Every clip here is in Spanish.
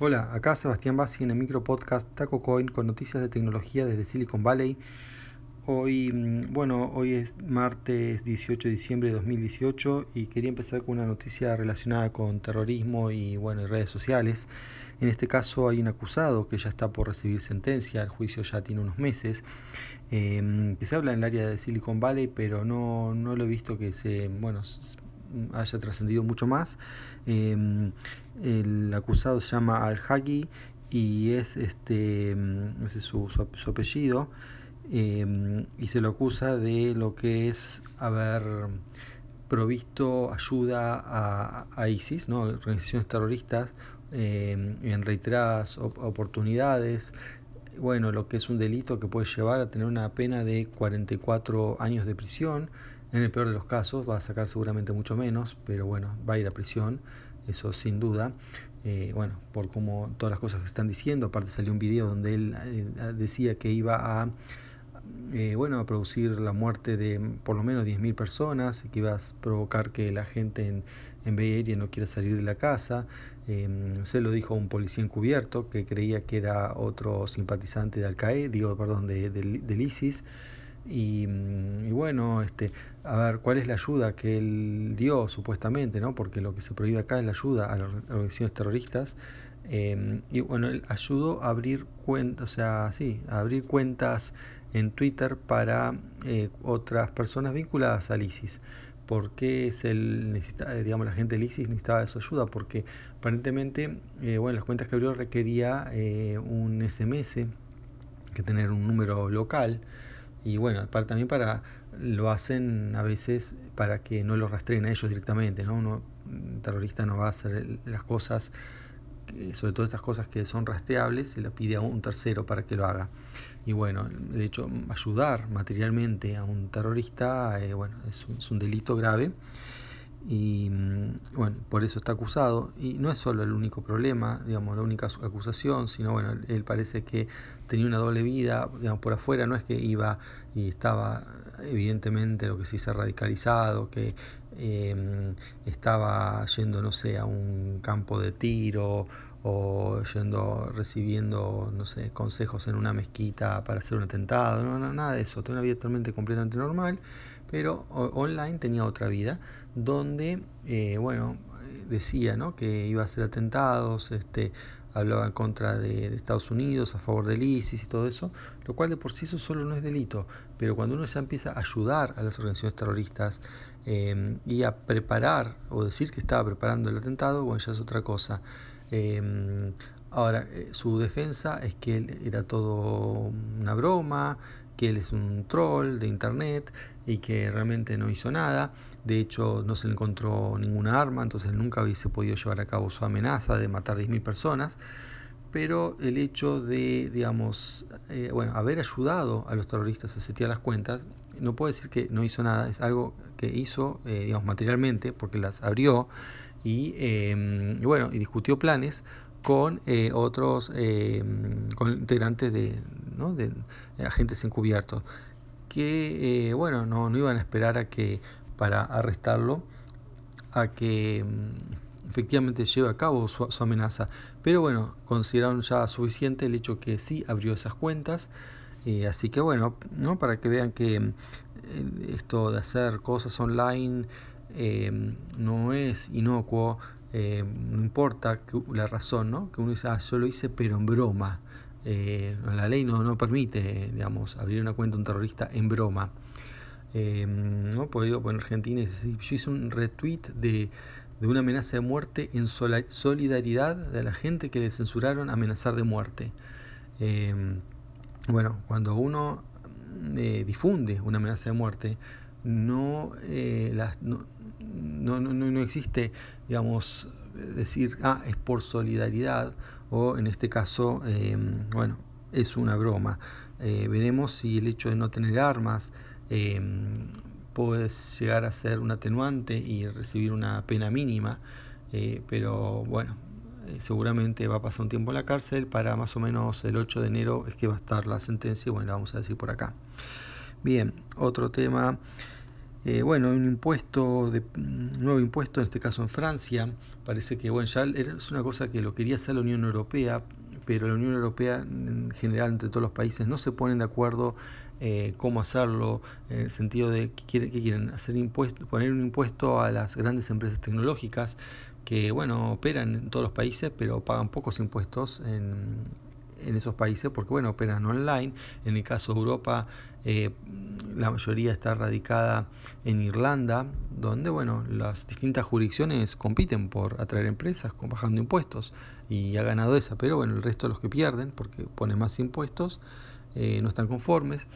Hola, acá Sebastián Bassi en el micro podcast Taco Coin con noticias de tecnología desde Silicon Valley. Hoy, mm, bueno, hoy es martes 18 de diciembre de 2018 y quería empezar con una noticia relacionada con terrorismo y bueno, redes sociales. En este caso hay un acusado que ya está por recibir sentencia, el juicio ya tiene unos meses, em, que se habla en el área de Silicon Valley, pero no, no lo he visto que se, bueno, haya trascendido mucho más. Em, el acusado se llama Al-Hagi y es este mm, ese es su, apellido em, y se lo acusa de lo que es haber provisto ayuda a, ISIS, ¿no? organizaciones terroristas, em, en reiteradas oportunidades. Bueno, lo que es un delito que puede llevar a tener una pena de 44 años de prisión. En el peor de los casos va a sacar seguramente mucho menos, pero bueno, va a ir a prisión, eso sin duda. Eh, bueno, por como todas las cosas que están diciendo, aparte salió un video donde él eh, decía que iba a eh, bueno, a producir la muerte de por lo menos 10.000 personas, que iba a provocar que la gente en, en Bay no quiera salir de la casa. se lo dijo un policía encubierto que creía que era otro simpatizante de Al Qaeda, digo, perdón, de, del ISIS. Y, y, bueno, este, a ver, ¿cuál es la ayuda que él dio supuestamente, ¿no? Porque lo que se prohíbe acá es la ayuda a las organizaciones terroristas. Eh, y bueno, él ayudó a abrir cuentas, o sea, sí, a abrir cuentas en Twitter para eh, otras personas vinculadas al ISIS. ¿Por qué es el, necesita, digamos, la gente del ISIS necesitaba su ayuda? Porque aparentemente, eh, bueno, las cuentas que abrió requería eh, un SMS, que tener un número local, y bueno, también para lo hacen a veces para que no lo rastreen a ellos directamente, ¿no? Uno, un terrorista no va a hacer las cosas, sobre todo estas cosas que son rastreables, se le pide a un tercero para que lo haga. Y bueno, de hecho, ayudar materialmente a un terrorista, eh, bueno, es un delito grave y mm, bueno, por eso está acusado. Y no es solo el único problema, digamos, la única acusación, sino bueno, él parece que tenía una doble vida, digamos, por afuera. No es que iba y estaba evidentemente lo que se dice radicalizado, que eh, estaba yendo, no sé, a un campo de tiro o yendo recibiendo, no sé, consejos en una mezquita para hacer un atentado, no, no nada de eso, tenía una vida totalmente completamente normal, pero online tenía otra vida donde, eh, bueno, decía ¿no? que iba a hacer atentados, este, hablaba en contra de, Estados Unidos, a favor del ISIS y todo eso, lo cual de por sí eso solo no es delito, pero cuando uno ya empieza a ayudar a las organizaciones terroristas eh, y a preparar o decir que estaba preparando el atentado, bueno, ya es otra cosa. Eh, ahora, eh, su defensa es que él era todo una broma, que él es un troll de internet y que realmente no hizo nada. De hecho, no se encontró ninguna arma, entonces nunca hubiese podido llevar a cabo su amenaza de matar 10.000 personas. Pero el hecho de, digamos, eh, bueno, haber ayudado a los terroristas a setear las cuentas, no puedo decir que no hizo nada, es algo que hizo, eh, digamos, materialmente, porque las abrió y, eh, y bueno, y discutió planes con eh, otros eh, con integrantes de, ¿no? de, de, agentes encubiertos que eh, bueno no, no, iban a esperar a que para arrestarlo a que mm, efectivamente lleve a cabo su, su, amenaza pero bueno consideraron ya suficiente el hecho que sí abrió esas cuentas eh, así que bueno no para que vean que eh, esto de hacer cosas online eh, no es inocuo eh, no importa la razón, ¿no? Que uno dice, ah, yo lo hice pero en broma. Eh, la ley no, no permite, digamos, abrir una cuenta a un terrorista en broma. No puedo poner Argentina y decir, yo hice un retweet de, de una amenaza de muerte en solidaridad de la gente que le censuraron amenazar de muerte. Bueno, cuando uno difunde una amenaza de muerte, no, eh, las, no, no, no, no, existe, digamos, decir, ah, es por solidaridad o en este caso, eh, bueno, es una broma. Eh, veremos si el hecho de no tener armas eh, puede llegar a ser un atenuante y recibir una pena mínima, eh, pero bueno, eh, seguramente va a pasar un tiempo en la cárcel, para más o menos el 8 de enero es que va a estar la sentencia, bueno, la vamos a decir por acá. Bien, otro tema. Eh, bueno, un impuesto, de, nuevo impuesto, en este caso en Francia, parece que bueno, ya es una cosa que lo quería hacer la Unión Europea, pero la Unión Europea en general entre todos los países no se ponen de acuerdo eh, cómo hacerlo, en el sentido de que, quieren hacer impuesto, poner un impuesto a las grandes empresas tecnológicas que bueno operan en todos los países pero pagan pocos impuestos en, en esos países porque bueno operan online. En el caso de Europa eh, la mayoría está radicada en Irlanda donde bueno las distintas jurisdicciones compiten por atraer empresas con bajando impuestos y ha ganado esa. Pero bueno el resto de los que pierden porque pone más impuestos eh, no están conformes.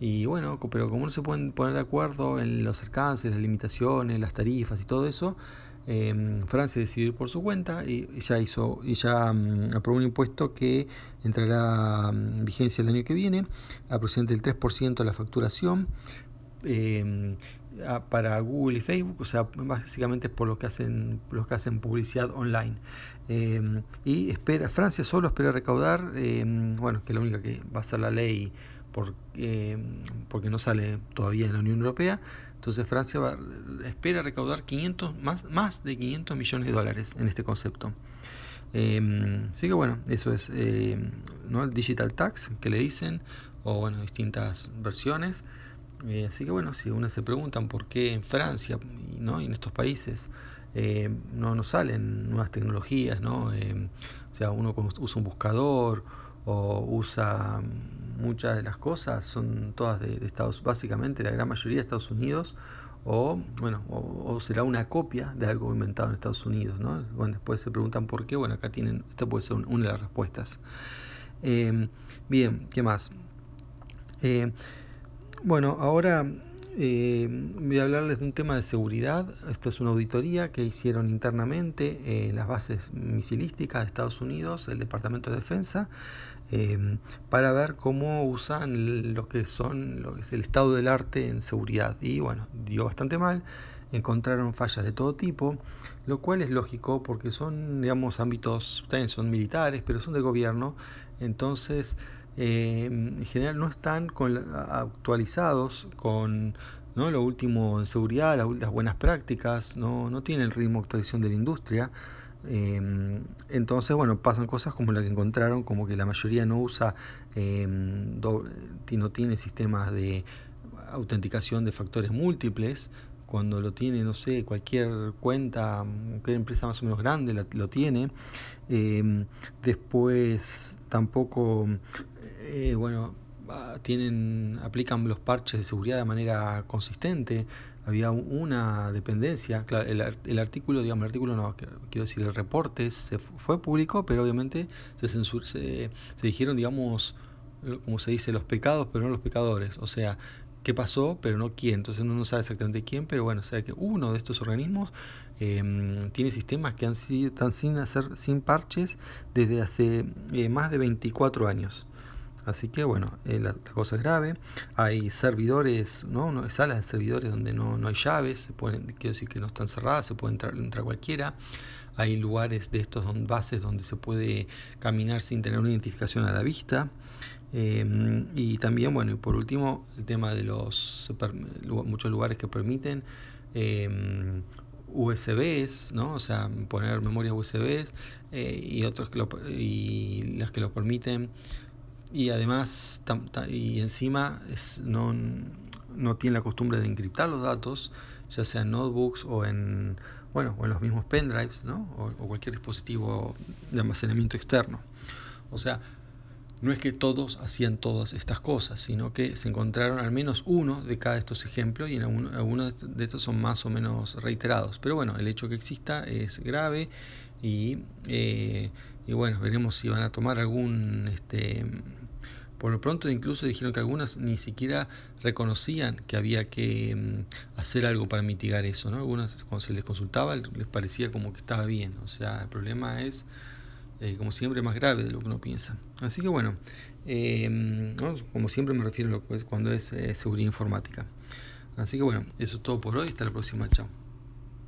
Y bueno pero como no se pueden poner de acuerdo en los alcances las limitaciones las tarifas y todo eso eh, Francia decidió por su cuenta y, ya hizo y ya um, aprobó un impuesto que entrará en vigencia el año que viene, aproximadamente el 3% de la facturación. Eh, para Google y Facebook, o sea, básicamente es por los que hacen los que hacen publicidad online. Eh, y espera, Francia solo espera recaudar, bueno, que la única que va a ser la ley por, eh, porque no sale todavía en la Unión Europea, entonces Francia va, espera recaudar 500, más, más de 500 millones de dólares en este concepto. Eh, así que bueno, eso es eh, ¿no? el digital tax que le dicen, o bueno, distintas versiones. Eh, así que bueno, si uno se preguntan por qué en Francia ¿no? y en estos países no, no salen nuevas tecnologías, ¿no? Eh, o sea, uno usa un buscador o usa muchas de las cosas son todas de, de, Estados básicamente la gran mayoría de Estados Unidos o bueno o, será una copia de algo inventado en Estados Unidos ¿no? bueno, después se preguntan por qué bueno acá tienen esta puede ser una de las respuestas eh, bien qué más eh, bueno ahora eh, voy a hablarles de un tema de seguridad. Esto es una auditoría que hicieron internamente eh, en las bases misilísticas de Estados Unidos, el Departamento de Defensa, eh, para ver cómo usan lo que son lo que es el estado del arte en seguridad. Y bueno, dio bastante mal. Encontraron fallas de todo tipo, lo cual es lógico porque son, digamos, ámbitos, también son militares, pero son de gobierno. Entonces, eh, en general no están con, actualizados con lo último en seguridad, las, las buenas prácticas, no, no tienen el ritmo de actualización de la industria. Eh, entonces, bueno, pasan cosas como la que encontraron, como que la mayoría no usa, eh, no tiene sistemas de autenticación de factores múltiples, cuando lo tiene, no sé, cualquier cuenta, cualquier empresa más o menos grande lo tiene. Eh, después tampoco, eh, bueno, tienen, aplican los parches de seguridad de manera consistente. Había una dependencia, claro, el, el artículo, digamos, el artículo no, quiero decir, el reporte se fue público, pero obviamente se, censur, se, se dijeron, digamos, como se dice, los pecados, pero no los pecadores. O sea, qué pasó, pero no quién. Entonces uno no sabe exactamente quién, pero bueno, sabe que uno de estos organismos eh, tiene sistemas que han sido, están sin hacer, sin parches desde hace eh, más de 24 años. Así que bueno, eh, la, cosa es grave. Hay servidores, ¿no? no salas de servidores donde no, no hay llaves, se pueden, quiero decir que no están cerradas, se puede entrar, entrar cualquiera. Hay lugares de estos don, bases donde se puede caminar sin tener una identificación a la vista. Eh, y también, bueno, y por último, el tema de los muchos lugares que permiten eh, USBs, ¿no? O sea, poner memorias USBs eh, y otros que lo, y las que lo permiten y además y encima es, no, no tiene la costumbre de encriptar los datos, ya sea en notebooks o en bueno, o en los mismos pendrives, ¿no? O, cualquier dispositivo de almacenamiento externo. O sea, no es que todos hacían todas estas cosas, sino que se encontraron al menos uno de cada estos ejemplos y en algunos de estos son más o menos reiterados. Pero bueno, el hecho que exista es grave y, eh, y bueno, veremos si van a tomar algún... Este, por lo pronto incluso dijeron que algunas ni siquiera reconocían que había que um, hacer algo para mitigar eso, ¿no? Algunas cuando se les consultaba les parecía como que estaba bien, o sea, el problema es eh, como siempre más grave de lo que uno piensa. Así que bueno, eh, ¿no? como siempre me refiero a lo que es cuando es eh, seguridad informática. Así que bueno, eso es todo por hoy, hasta la próxima, chao.